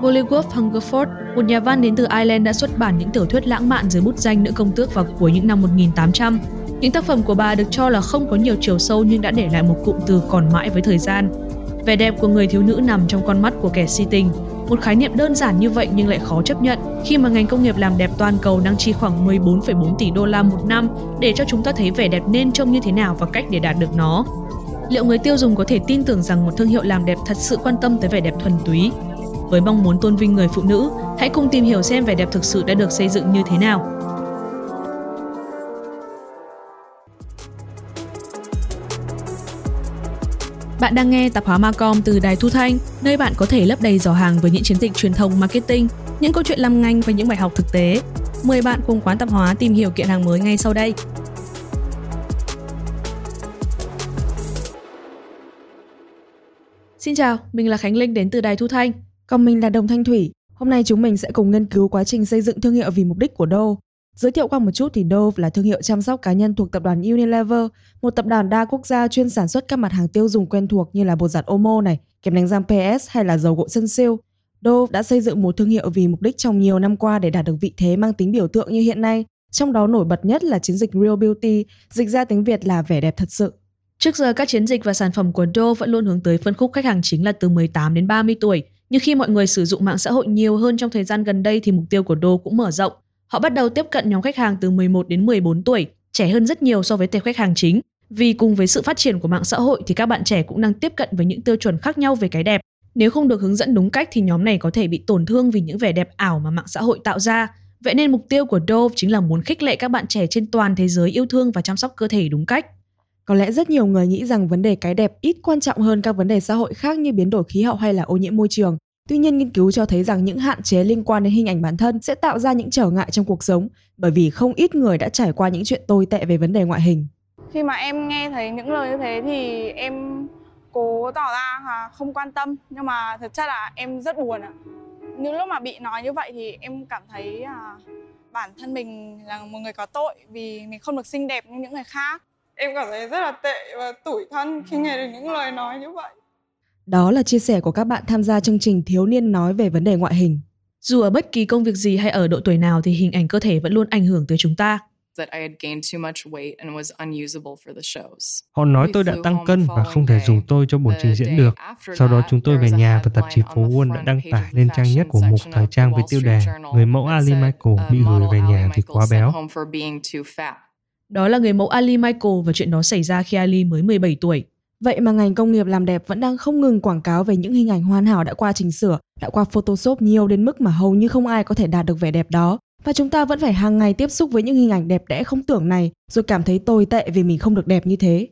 Mollywood Hungerford, một nhà văn đến từ Ireland đã xuất bản những tiểu thuyết lãng mạn dưới bút danh nữ công tước vào cuối những năm 1800. Những tác phẩm của bà được cho là không có nhiều chiều sâu nhưng đã để lại một cụm từ còn mãi với thời gian. Vẻ đẹp của người thiếu nữ nằm trong con mắt của kẻ si tình. Một khái niệm đơn giản như vậy nhưng lại khó chấp nhận khi mà ngành công nghiệp làm đẹp toàn cầu đang chi khoảng 14,4 tỷ đô la một năm để cho chúng ta thấy vẻ đẹp nên trông như thế nào và cách để đạt được nó. Liệu người tiêu dùng có thể tin tưởng rằng một thương hiệu làm đẹp thật sự quan tâm tới vẻ đẹp thuần túy? Với mong muốn tôn vinh người phụ nữ, hãy cùng tìm hiểu xem vẻ đẹp thực sự đã được xây dựng như thế nào. Bạn đang nghe tạp hóa Macom từ Đài Thu Thanh, nơi bạn có thể lấp đầy giỏ hàng với những chiến dịch truyền thông marketing, những câu chuyện làm ngành và những bài học thực tế. Mời bạn cùng quán tạp hóa tìm hiểu kiện hàng mới ngay sau đây. Xin chào, mình là Khánh Linh đến từ Đài Thu Thanh. Còn mình là Đồng Thanh Thủy. Hôm nay chúng mình sẽ cùng nghiên cứu quá trình xây dựng thương hiệu vì mục đích của Dove. Giới thiệu qua một chút thì Dove là thương hiệu chăm sóc cá nhân thuộc tập đoàn Unilever, một tập đoàn đa quốc gia chuyên sản xuất các mặt hàng tiêu dùng quen thuộc như là bột giặt Omo này, kem đánh răng PS hay là dầu gội sân siêu. Dove đã xây dựng một thương hiệu vì mục đích trong nhiều năm qua để đạt được vị thế mang tính biểu tượng như hiện nay. Trong đó nổi bật nhất là chiến dịch Real Beauty, dịch ra tiếng Việt là vẻ đẹp thật sự. Trước giờ các chiến dịch và sản phẩm của Dove vẫn luôn hướng tới phân khúc khách hàng chính là từ 18 đến 30 tuổi. Nhưng khi mọi người sử dụng mạng xã hội nhiều hơn trong thời gian gần đây thì mục tiêu của Đô cũng mở rộng. Họ bắt đầu tiếp cận nhóm khách hàng từ 11 đến 14 tuổi, trẻ hơn rất nhiều so với tệp khách hàng chính. Vì cùng với sự phát triển của mạng xã hội thì các bạn trẻ cũng đang tiếp cận với những tiêu chuẩn khác nhau về cái đẹp. Nếu không được hướng dẫn đúng cách thì nhóm này có thể bị tổn thương vì những vẻ đẹp ảo mà mạng xã hội tạo ra. Vậy nên mục tiêu của Dove chính là muốn khích lệ các bạn trẻ trên toàn thế giới yêu thương và chăm sóc cơ thể đúng cách. Có lẽ rất nhiều người nghĩ rằng vấn đề cái đẹp ít quan trọng hơn các vấn đề xã hội khác như biến đổi khí hậu hay là ô nhiễm môi trường. Tuy nhiên nghiên cứu cho thấy rằng những hạn chế liên quan đến hình ảnh bản thân sẽ tạo ra những trở ngại trong cuộc sống bởi vì không ít người đã trải qua những chuyện tồi tệ về vấn đề ngoại hình. Khi mà em nghe thấy những lời như thế thì em cố tỏ ra là không quan tâm nhưng mà thật chất là em rất buồn ạ. Những lúc mà bị nói như vậy thì em cảm thấy à, bản thân mình là một người có tội vì mình không được xinh đẹp như những người khác. Em cảm thấy rất là tệ và tủi thân khi nghe được những lời nói như vậy. Đó là chia sẻ của các bạn tham gia chương trình Thiếu niên nói về vấn đề ngoại hình. Dù ở bất kỳ công việc gì hay ở độ tuổi nào thì hình ảnh cơ thể vẫn luôn ảnh hưởng tới chúng ta. Họ nói tôi đã tăng cân và không thể dùng tôi cho buổi trình diễn được. Sau đó chúng tôi về nhà và tạp chí phố Wall đã đăng tải lên trang nhất của mục thời trang với tiêu đề Người mẫu Ali Michael bị gửi về nhà vì quá béo. Đó là người mẫu Ali Michael và chuyện đó xảy ra khi Ali mới 17 tuổi. Vậy mà ngành công nghiệp làm đẹp vẫn đang không ngừng quảng cáo về những hình ảnh hoàn hảo đã qua chỉnh sửa, đã qua Photoshop nhiều đến mức mà hầu như không ai có thể đạt được vẻ đẹp đó. Và chúng ta vẫn phải hàng ngày tiếp xúc với những hình ảnh đẹp đẽ không tưởng này, rồi cảm thấy tồi tệ vì mình không được đẹp như thế.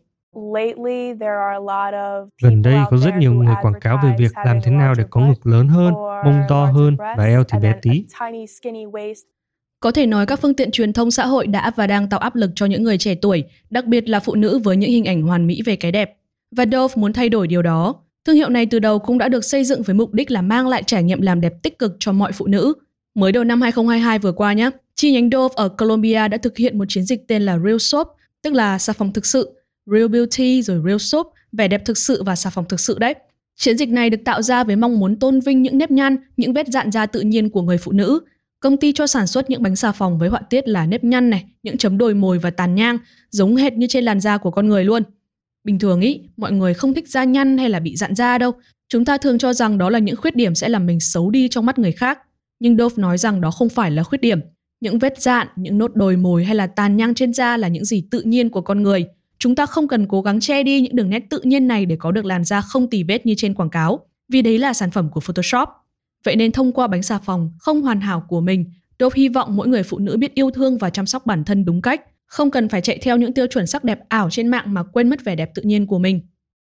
Gần đây có rất nhiều người quảng cáo về việc làm thế nào để có ngực lớn hơn, mông to hơn và eo thì bé tí. Có thể nói các phương tiện truyền thông xã hội đã và đang tạo áp lực cho những người trẻ tuổi, đặc biệt là phụ nữ với những hình ảnh hoàn mỹ về cái đẹp. Và Dove muốn thay đổi điều đó. Thương hiệu này từ đầu cũng đã được xây dựng với mục đích là mang lại trải nghiệm làm đẹp tích cực cho mọi phụ nữ. Mới đầu năm 2022 vừa qua nhé, chi nhánh Dove ở Colombia đã thực hiện một chiến dịch tên là Real Soap, tức là xà phòng thực sự, Real Beauty rồi Real Soap, vẻ đẹp thực sự và xà phòng thực sự đấy. Chiến dịch này được tạo ra với mong muốn tôn vinh những nếp nhăn, những vết dạn da tự nhiên của người phụ nữ. Công ty cho sản xuất những bánh xà phòng với họa tiết là nếp nhăn này, những chấm đồi mồi và tàn nhang, giống hệt như trên làn da của con người luôn. Bình thường ý, mọi người không thích da nhăn hay là bị dạn da đâu. Chúng ta thường cho rằng đó là những khuyết điểm sẽ làm mình xấu đi trong mắt người khác. Nhưng Dove nói rằng đó không phải là khuyết điểm. Những vết dạn, những nốt đồi mồi hay là tàn nhang trên da là những gì tự nhiên của con người. Chúng ta không cần cố gắng che đi những đường nét tự nhiên này để có được làn da không tì vết như trên quảng cáo, vì đấy là sản phẩm của Photoshop. Vậy nên thông qua bánh xà phòng không hoàn hảo của mình, Dove hy vọng mỗi người phụ nữ biết yêu thương và chăm sóc bản thân đúng cách, không cần phải chạy theo những tiêu chuẩn sắc đẹp ảo trên mạng mà quên mất vẻ đẹp tự nhiên của mình.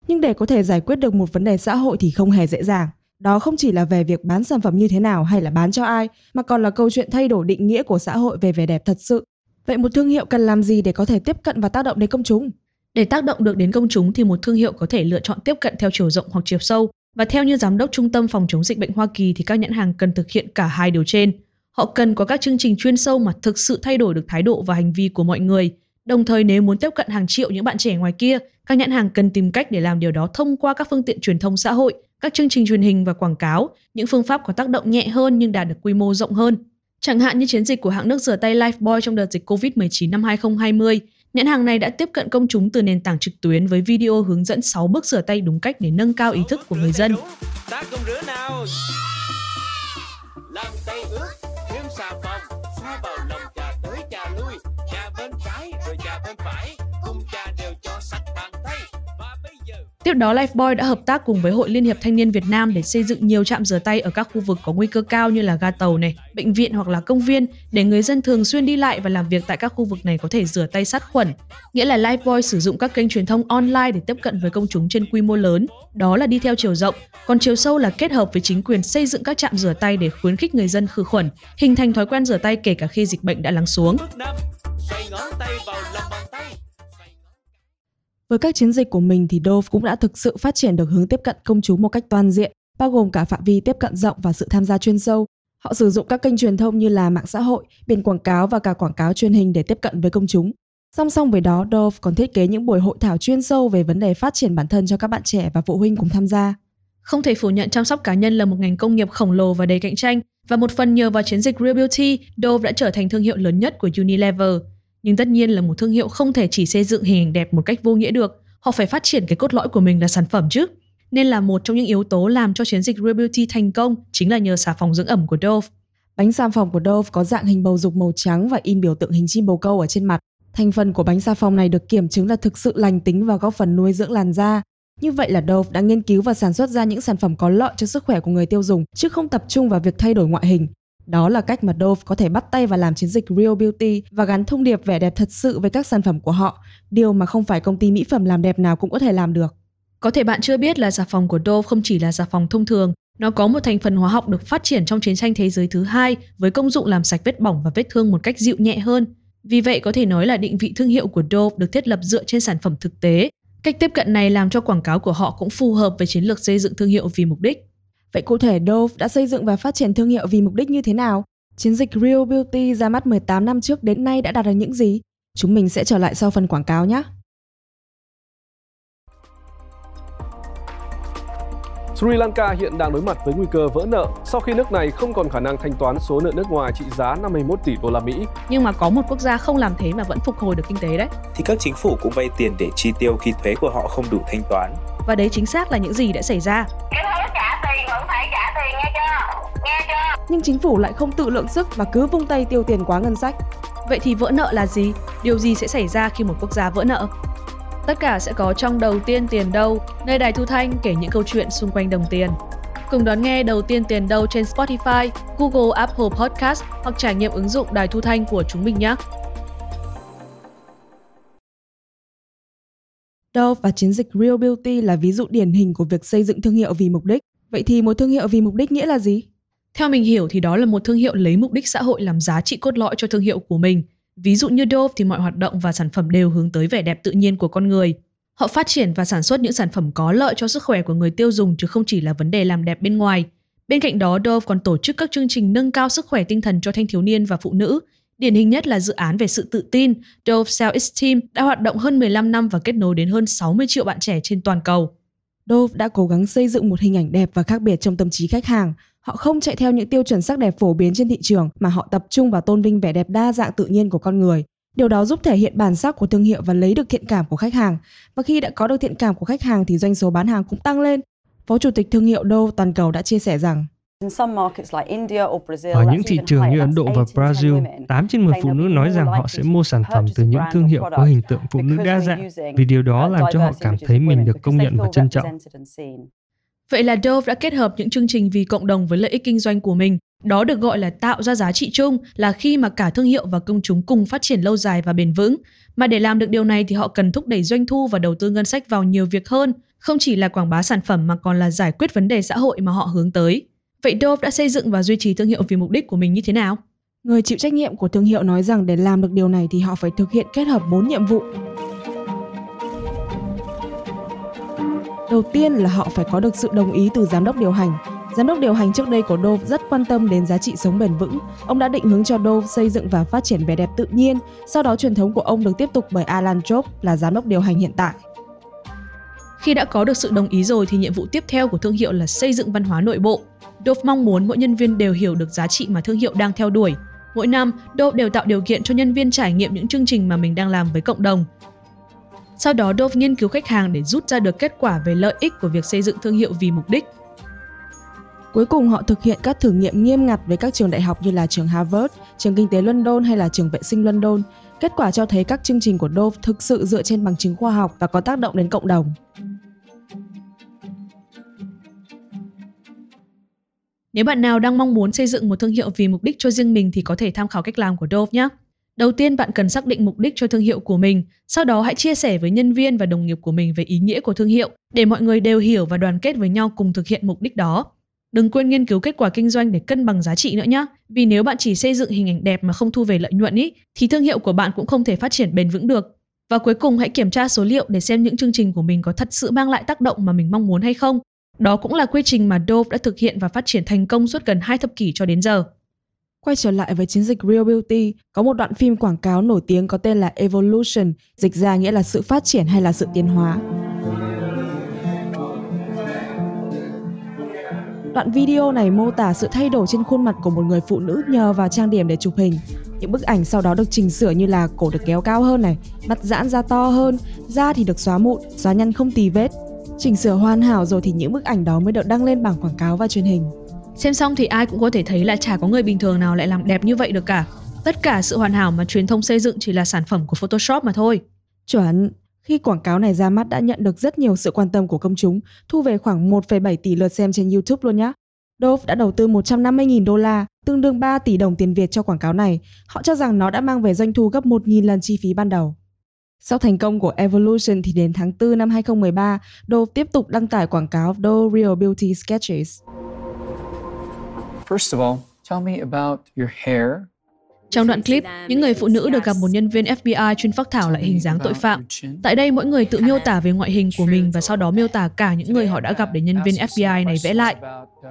Nhưng để có thể giải quyết được một vấn đề xã hội thì không hề dễ dàng. Đó không chỉ là về việc bán sản phẩm như thế nào hay là bán cho ai, mà còn là câu chuyện thay đổi định nghĩa của xã hội về vẻ đẹp thật sự. Vậy một thương hiệu cần làm gì để có thể tiếp cận và tác động đến công chúng? Để tác động được đến công chúng thì một thương hiệu có thể lựa chọn tiếp cận theo chiều rộng hoặc chiều sâu. Và theo như giám đốc Trung tâm Phòng chống dịch bệnh Hoa Kỳ thì các nhãn hàng cần thực hiện cả hai điều trên. Họ cần có các chương trình chuyên sâu mà thực sự thay đổi được thái độ và hành vi của mọi người, Đồng thời nếu muốn tiếp cận hàng triệu những bạn trẻ ngoài kia, các nhãn hàng cần tìm cách để làm điều đó thông qua các phương tiện truyền thông xã hội, các chương trình truyền hình và quảng cáo, những phương pháp có tác động nhẹ hơn nhưng đạt được quy mô rộng hơn. Chẳng hạn như chiến dịch của hãng nước rửa tay Lifebuoy trong đợt dịch COVID-19 năm 2020, nhãn hàng này đã tiếp cận công chúng từ nền tảng trực tuyến với video hướng dẫn 6 bước rửa tay đúng cách để nâng cao ý thức của người dân. Làm tay ướt, thêm xà phòng, Tiếp đó, Lifebuoy đã hợp tác cùng với Hội Liên hiệp Thanh niên Việt Nam để xây dựng nhiều trạm rửa tay ở các khu vực có nguy cơ cao như là ga tàu này, bệnh viện hoặc là công viên để người dân thường xuyên đi lại và làm việc tại các khu vực này có thể rửa tay sát khuẩn. Nghĩa là Lifebuoy sử dụng các kênh truyền thông online để tiếp cận với công chúng trên quy mô lớn. Đó là đi theo chiều rộng, còn chiều sâu là kết hợp với chính quyền xây dựng các trạm rửa tay để khuyến khích người dân khử khuẩn, hình thành thói quen rửa tay kể cả khi dịch bệnh đã lắng xuống. Với các chiến dịch của mình thì Dove cũng đã thực sự phát triển được hướng tiếp cận công chúng một cách toàn diện, bao gồm cả phạm vi tiếp cận rộng và sự tham gia chuyên sâu. Họ sử dụng các kênh truyền thông như là mạng xã hội, biển quảng cáo và cả quảng cáo truyền hình để tiếp cận với công chúng. Song song với đó, Dove còn thiết kế những buổi hội thảo chuyên sâu về vấn đề phát triển bản thân cho các bạn trẻ và phụ huynh cùng tham gia. Không thể phủ nhận chăm sóc cá nhân là một ngành công nghiệp khổng lồ và đầy cạnh tranh, và một phần nhờ vào chiến dịch Real Beauty, Dove đã trở thành thương hiệu lớn nhất của Unilever. Nhưng tất nhiên là một thương hiệu không thể chỉ xây dựng hình ảnh đẹp một cách vô nghĩa được, họ phải phát triển cái cốt lõi của mình là sản phẩm chứ. Nên là một trong những yếu tố làm cho chiến dịch Real Beauty thành công chính là nhờ xà phòng dưỡng ẩm của Dove. Bánh xà phòng của Dove có dạng hình bầu dục màu trắng và in biểu tượng hình chim bồ câu ở trên mặt. Thành phần của bánh xà phòng này được kiểm chứng là thực sự lành tính và góp phần nuôi dưỡng làn da. Như vậy là Dove đã nghiên cứu và sản xuất ra những sản phẩm có lợi cho sức khỏe của người tiêu dùng, chứ không tập trung vào việc thay đổi ngoại hình. Đó là cách mà Dove có thể bắt tay và làm chiến dịch Real Beauty và gắn thông điệp vẻ đẹp thật sự với các sản phẩm của họ, điều mà không phải công ty mỹ phẩm làm đẹp nào cũng có thể làm được. Có thể bạn chưa biết là xà phòng của Dove không chỉ là xà phòng thông thường, nó có một thành phần hóa học được phát triển trong chiến tranh thế giới thứ hai với công dụng làm sạch vết bỏng và vết thương một cách dịu nhẹ hơn. Vì vậy có thể nói là định vị thương hiệu của Dove được thiết lập dựa trên sản phẩm thực tế. Cách tiếp cận này làm cho quảng cáo của họ cũng phù hợp với chiến lược xây dựng thương hiệu vì mục đích. Vậy cụ thể Dove đã xây dựng và phát triển thương hiệu vì mục đích như thế nào? Chiến dịch Real Beauty ra mắt 18 năm trước đến nay đã đạt được những gì? Chúng mình sẽ trở lại sau phần quảng cáo nhé. Sri Lanka hiện đang đối mặt với nguy cơ vỡ nợ sau khi nước này không còn khả năng thanh toán số nợ nước ngoài trị giá 51 tỷ đô la Mỹ. Nhưng mà có một quốc gia không làm thế mà vẫn phục hồi được kinh tế đấy. Thì các chính phủ cũng vay tiền để chi tiêu khi thuế của họ không đủ thanh toán. Và đấy chính xác là những gì đã xảy ra. Cái tiền nghe chưa? Nghe chưa? Nhưng chính phủ lại không tự lượng sức và cứ vung tay tiêu tiền quá ngân sách. Vậy thì vỡ nợ là gì? Điều gì sẽ xảy ra khi một quốc gia vỡ nợ? Tất cả sẽ có trong đầu tiên tiền đâu, nơi Đài Thu Thanh kể những câu chuyện xung quanh đồng tiền. Cùng đón nghe đầu tiên tiền đâu trên Spotify, Google, Apple Podcast hoặc trải nghiệm ứng dụng Đài Thu Thanh của chúng mình nhé. Dove và chiến dịch Real Beauty là ví dụ điển hình của việc xây dựng thương hiệu vì mục đích. Vậy thì một thương hiệu vì mục đích nghĩa là gì? Theo mình hiểu thì đó là một thương hiệu lấy mục đích xã hội làm giá trị cốt lõi cho thương hiệu của mình. Ví dụ như Dove thì mọi hoạt động và sản phẩm đều hướng tới vẻ đẹp tự nhiên của con người. Họ phát triển và sản xuất những sản phẩm có lợi cho sức khỏe của người tiêu dùng chứ không chỉ là vấn đề làm đẹp bên ngoài. Bên cạnh đó, Dove còn tổ chức các chương trình nâng cao sức khỏe tinh thần cho thanh thiếu niên và phụ nữ. Điển hình nhất là dự án về sự tự tin, Dove Self Esteem đã hoạt động hơn 15 năm và kết nối đến hơn 60 triệu bạn trẻ trên toàn cầu. Dove đã cố gắng xây dựng một hình ảnh đẹp và khác biệt trong tâm trí khách hàng. Họ không chạy theo những tiêu chuẩn sắc đẹp phổ biến trên thị trường mà họ tập trung vào tôn vinh vẻ đẹp đa dạng tự nhiên của con người. Điều đó giúp thể hiện bản sắc của thương hiệu và lấy được thiện cảm của khách hàng. Và khi đã có được thiện cảm của khách hàng thì doanh số bán hàng cũng tăng lên. Phó Chủ tịch thương hiệu Dove toàn cầu đã chia sẻ rằng ở những thị trường như Ấn Độ và Brazil, 8 trên 10 phụ nữ nói rằng họ sẽ mua sản phẩm từ những thương hiệu có hình tượng phụ nữ đa dạng vì điều đó làm cho họ cảm thấy mình được công nhận và trân trọng. Vậy là Dove đã kết hợp những chương trình vì cộng đồng với lợi ích kinh doanh của mình. Đó được gọi là tạo ra giá trị chung là khi mà cả thương hiệu và công chúng cùng phát triển lâu dài và bền vững. Mà để làm được điều này thì họ cần thúc đẩy doanh thu và đầu tư ngân sách vào nhiều việc hơn, không chỉ là quảng bá sản phẩm mà còn là giải quyết vấn đề xã hội mà họ hướng tới. Vậy Dove đã xây dựng và duy trì thương hiệu vì mục đích của mình như thế nào? Người chịu trách nhiệm của thương hiệu nói rằng để làm được điều này thì họ phải thực hiện kết hợp 4 nhiệm vụ. Đầu tiên là họ phải có được sự đồng ý từ giám đốc điều hành. Giám đốc điều hành trước đây của Dove rất quan tâm đến giá trị sống bền vững. Ông đã định hướng cho Dove xây dựng và phát triển vẻ đẹp tự nhiên. Sau đó truyền thống của ông được tiếp tục bởi Alan Job là giám đốc điều hành hiện tại. Khi đã có được sự đồng ý rồi thì nhiệm vụ tiếp theo của thương hiệu là xây dựng văn hóa nội bộ. Dove mong muốn mỗi nhân viên đều hiểu được giá trị mà thương hiệu đang theo đuổi. Mỗi năm, Dove đều tạo điều kiện cho nhân viên trải nghiệm những chương trình mà mình đang làm với cộng đồng. Sau đó Dove nghiên cứu khách hàng để rút ra được kết quả về lợi ích của việc xây dựng thương hiệu vì mục đích. Cuối cùng họ thực hiện các thử nghiệm nghiêm ngặt với các trường đại học như là trường Harvard, trường kinh tế London hay là trường vệ sinh London. Kết quả cho thấy các chương trình của Dove thực sự dựa trên bằng chứng khoa học và có tác động đến cộng đồng. Nếu bạn nào đang mong muốn xây dựng một thương hiệu vì mục đích cho riêng mình thì có thể tham khảo cách làm của Dove nhé. Đầu tiên bạn cần xác định mục đích cho thương hiệu của mình, sau đó hãy chia sẻ với nhân viên và đồng nghiệp của mình về ý nghĩa của thương hiệu để mọi người đều hiểu và đoàn kết với nhau cùng thực hiện mục đích đó. Đừng quên nghiên cứu kết quả kinh doanh để cân bằng giá trị nữa nhé. Vì nếu bạn chỉ xây dựng hình ảnh đẹp mà không thu về lợi nhuận ý, thì thương hiệu của bạn cũng không thể phát triển bền vững được. Và cuối cùng hãy kiểm tra số liệu để xem những chương trình của mình có thật sự mang lại tác động mà mình mong muốn hay không. Đó cũng là quy trình mà Dove đã thực hiện và phát triển thành công suốt gần hai thập kỷ cho đến giờ. Quay trở lại với chiến dịch Real Beauty, có một đoạn phim quảng cáo nổi tiếng có tên là Evolution, dịch ra nghĩa là sự phát triển hay là sự tiến hóa. Đoạn video này mô tả sự thay đổi trên khuôn mặt của một người phụ nữ nhờ vào trang điểm để chụp hình. Những bức ảnh sau đó được chỉnh sửa như là cổ được kéo cao hơn này, mặt giãn ra to hơn, da thì được xóa mụn, xóa nhăn không tì vết. Chỉnh sửa hoàn hảo rồi thì những bức ảnh đó mới được đăng lên bảng quảng cáo và truyền hình. Xem xong thì ai cũng có thể thấy là chả có người bình thường nào lại làm đẹp như vậy được cả. Tất cả sự hoàn hảo mà truyền thông xây dựng chỉ là sản phẩm của Photoshop mà thôi. Chuẩn. Khi quảng cáo này ra mắt đã nhận được rất nhiều sự quan tâm của công chúng, thu về khoảng 1,7 tỷ lượt xem trên YouTube luôn nhé. Dove đã đầu tư 150.000 đô la, tương đương 3 tỷ đồng tiền Việt cho quảng cáo này. Họ cho rằng nó đã mang về doanh thu gấp 1.000 lần chi phí ban đầu. Sau thành công của Evolution thì đến tháng 4 năm 2013, Dove tiếp tục đăng tải quảng cáo Dove Real Beauty Sketches. First of all, tell me about your hair. Trong đoạn clip, những người phụ nữ được gặp một nhân viên FBI chuyên phác thảo lại hình dáng tội phạm. Tại đây, mỗi người tự miêu tả về ngoại hình của mình và sau đó miêu tả cả những người họ đã gặp để nhân viên FBI này vẽ lại.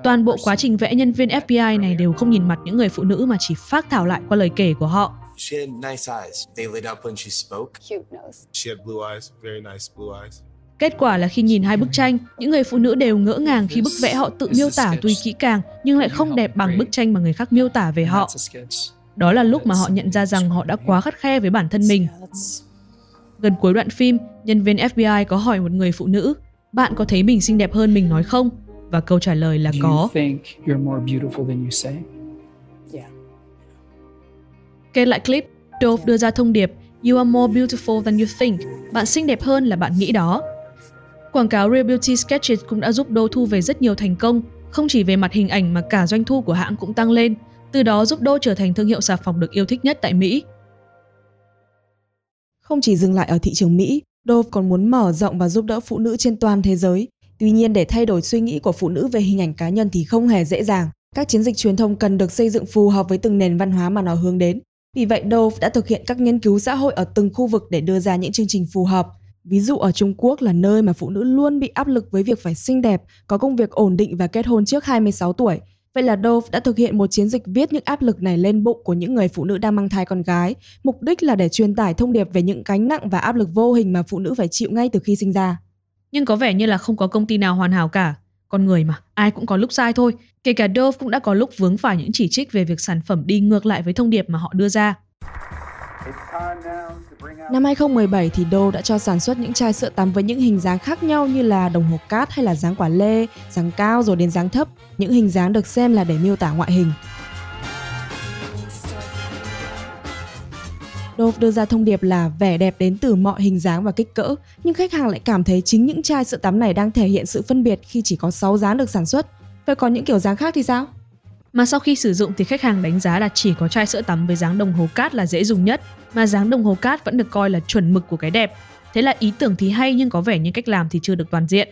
Toàn bộ quá trình vẽ nhân viên FBI này đều không nhìn mặt những người phụ nữ mà chỉ phác thảo lại qua lời kể của họ. She had nice eyes. They lit up when she spoke. Cute nose. She had blue eyes, very nice blue eyes. Kết quả là khi nhìn hai bức tranh, những người phụ nữ đều ngỡ ngàng khi bức vẽ họ tự miêu tả tuy kỹ càng nhưng lại không đẹp bằng bức tranh mà người khác miêu tả về họ. Đó là lúc mà họ nhận ra rằng họ đã quá khắt khe với bản thân mình. Gần cuối đoạn phim, nhân viên FBI có hỏi một người phụ nữ, bạn có thấy mình xinh đẹp hơn mình nói không? Và câu trả lời là có. Kết lại clip, Dove đưa ra thông điệp You are more beautiful than you think. Bạn xinh đẹp hơn là bạn nghĩ đó. Quảng cáo Real Beauty Sketches cũng đã giúp Dove thu về rất nhiều thành công, không chỉ về mặt hình ảnh mà cả doanh thu của hãng cũng tăng lên, từ đó giúp Dove trở thành thương hiệu xà phòng được yêu thích nhất tại Mỹ. Không chỉ dừng lại ở thị trường Mỹ, Dove còn muốn mở rộng và giúp đỡ phụ nữ trên toàn thế giới. Tuy nhiên để thay đổi suy nghĩ của phụ nữ về hình ảnh cá nhân thì không hề dễ dàng. Các chiến dịch truyền thông cần được xây dựng phù hợp với từng nền văn hóa mà nó hướng đến. Vì vậy, Dove đã thực hiện các nghiên cứu xã hội ở từng khu vực để đưa ra những chương trình phù hợp. Ví dụ ở Trung Quốc là nơi mà phụ nữ luôn bị áp lực với việc phải xinh đẹp, có công việc ổn định và kết hôn trước 26 tuổi. Vậy là Dove đã thực hiện một chiến dịch viết những áp lực này lên bụng của những người phụ nữ đang mang thai con gái, mục đích là để truyền tải thông điệp về những gánh nặng và áp lực vô hình mà phụ nữ phải chịu ngay từ khi sinh ra. Nhưng có vẻ như là không có công ty nào hoàn hảo cả. Con người mà, ai cũng có lúc sai thôi. Kể cả Dove cũng đã có lúc vướng phải những chỉ trích về việc sản phẩm đi ngược lại với thông điệp mà họ đưa ra. Năm 2017 thì Dove đã cho sản xuất những chai sữa tắm với những hình dáng khác nhau như là đồng hồ cát hay là dáng quả lê, dáng cao rồi đến dáng thấp. Những hình dáng được xem là để miêu tả ngoại hình. Dove đưa ra thông điệp là vẻ đẹp đến từ mọi hình dáng và kích cỡ, nhưng khách hàng lại cảm thấy chính những chai sữa tắm này đang thể hiện sự phân biệt khi chỉ có 6 dáng được sản xuất. Vậy còn những kiểu dáng khác thì sao? Mà sau khi sử dụng thì khách hàng đánh giá là chỉ có chai sữa tắm với dáng đồng hồ cát là dễ dùng nhất, mà dáng đồng hồ cát vẫn được coi là chuẩn mực của cái đẹp. Thế là ý tưởng thì hay nhưng có vẻ như cách làm thì chưa được toàn diện.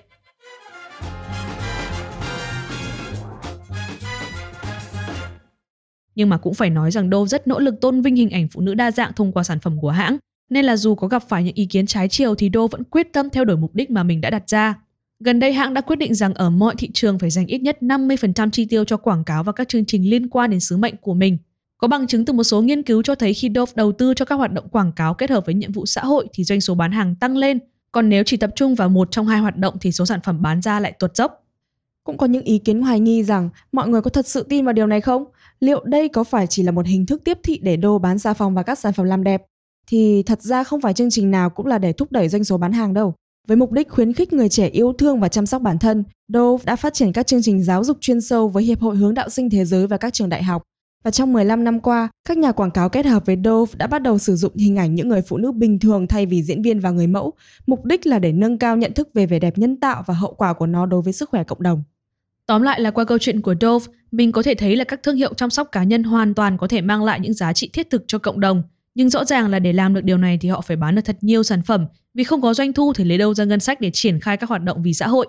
Nhưng mà cũng phải nói rằng Dove rất nỗ lực tôn vinh hình ảnh phụ nữ đa dạng thông qua sản phẩm của hãng, nên là dù có gặp phải những ý kiến trái chiều thì Dove vẫn quyết tâm theo đuổi mục đích mà mình đã đặt ra. Gần đây hãng đã quyết định rằng ở mọi thị trường phải dành ít nhất 50% chi tiêu cho quảng cáo và các chương trình liên quan đến sứ mệnh của mình. Có bằng chứng từ một số nghiên cứu cho thấy khi Dove đầu tư cho các hoạt động quảng cáo kết hợp với nhiệm vụ xã hội thì doanh số bán hàng tăng lên, còn nếu chỉ tập trung vào một trong hai hoạt động thì số sản phẩm bán ra lại tuột dốc. Cũng có những ý kiến hoài nghi rằng mọi người có thật sự tin vào điều này không? Liệu đây có phải chỉ là một hình thức tiếp thị để Đô bán xà phòng và các sản phẩm làm đẹp? Thì thật ra không phải chương trình nào cũng là để thúc đẩy doanh số bán hàng đâu. Với mục đích khuyến khích người trẻ yêu thương và chăm sóc bản thân, Dove đã phát triển các chương trình giáo dục chuyên sâu với Hiệp hội Hướng đạo sinh Thế giới và các trường đại học. Và trong 15 năm qua, các nhà quảng cáo kết hợp với Dove đã bắt đầu sử dụng hình ảnh những người phụ nữ bình thường thay vì diễn viên và người mẫu. Mục đích là để nâng cao nhận thức về vẻ đẹp nhân tạo và hậu quả của nó đối với sức khỏe cộng đồng. Tóm lại là qua câu chuyện của Dove, mình có thể thấy là các thương hiệu chăm sóc cá nhân hoàn toàn có thể mang lại những giá trị thiết thực cho cộng đồng. Nhưng rõ ràng là để làm được điều này thì họ phải bán được thật nhiều sản phẩm, vì không có doanh thu thì lấy đâu ra ngân sách để triển khai các hoạt động vì xã hội.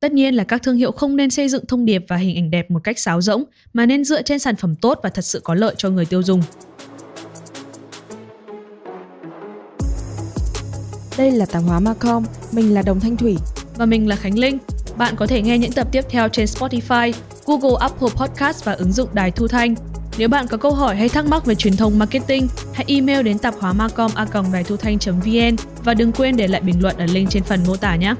Tất nhiên là các thương hiệu không nên xây dựng thông điệp và hình ảnh đẹp một cách sáo rỗng, mà nên dựa trên sản phẩm tốt và thật sự có lợi cho người tiêu dùng. Đây là tạp hóa Macom, mình là Đồng Thanh Thủy và mình là Khánh Linh. Bạn có thể nghe những tập tiếp theo trên Spotify, Google Apple Podcast và ứng dụng Đài Thu Thanh. Nếu bạn có câu hỏi hay thắc mắc về truyền thông marketing, hãy email đến tạp hóa macom a đài thu thanh.vn và đừng quên để lại bình luận ở link trên phần mô tả nhé.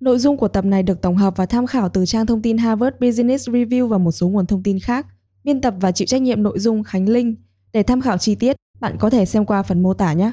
Nội dung của tập này được tổng hợp và tham khảo từ trang thông tin Harvard Business Review và một số nguồn thông tin khác. Biên tập và chịu trách nhiệm nội dung Khánh Linh. Để tham khảo chi tiết, bạn có thể xem qua phần mô tả nhé.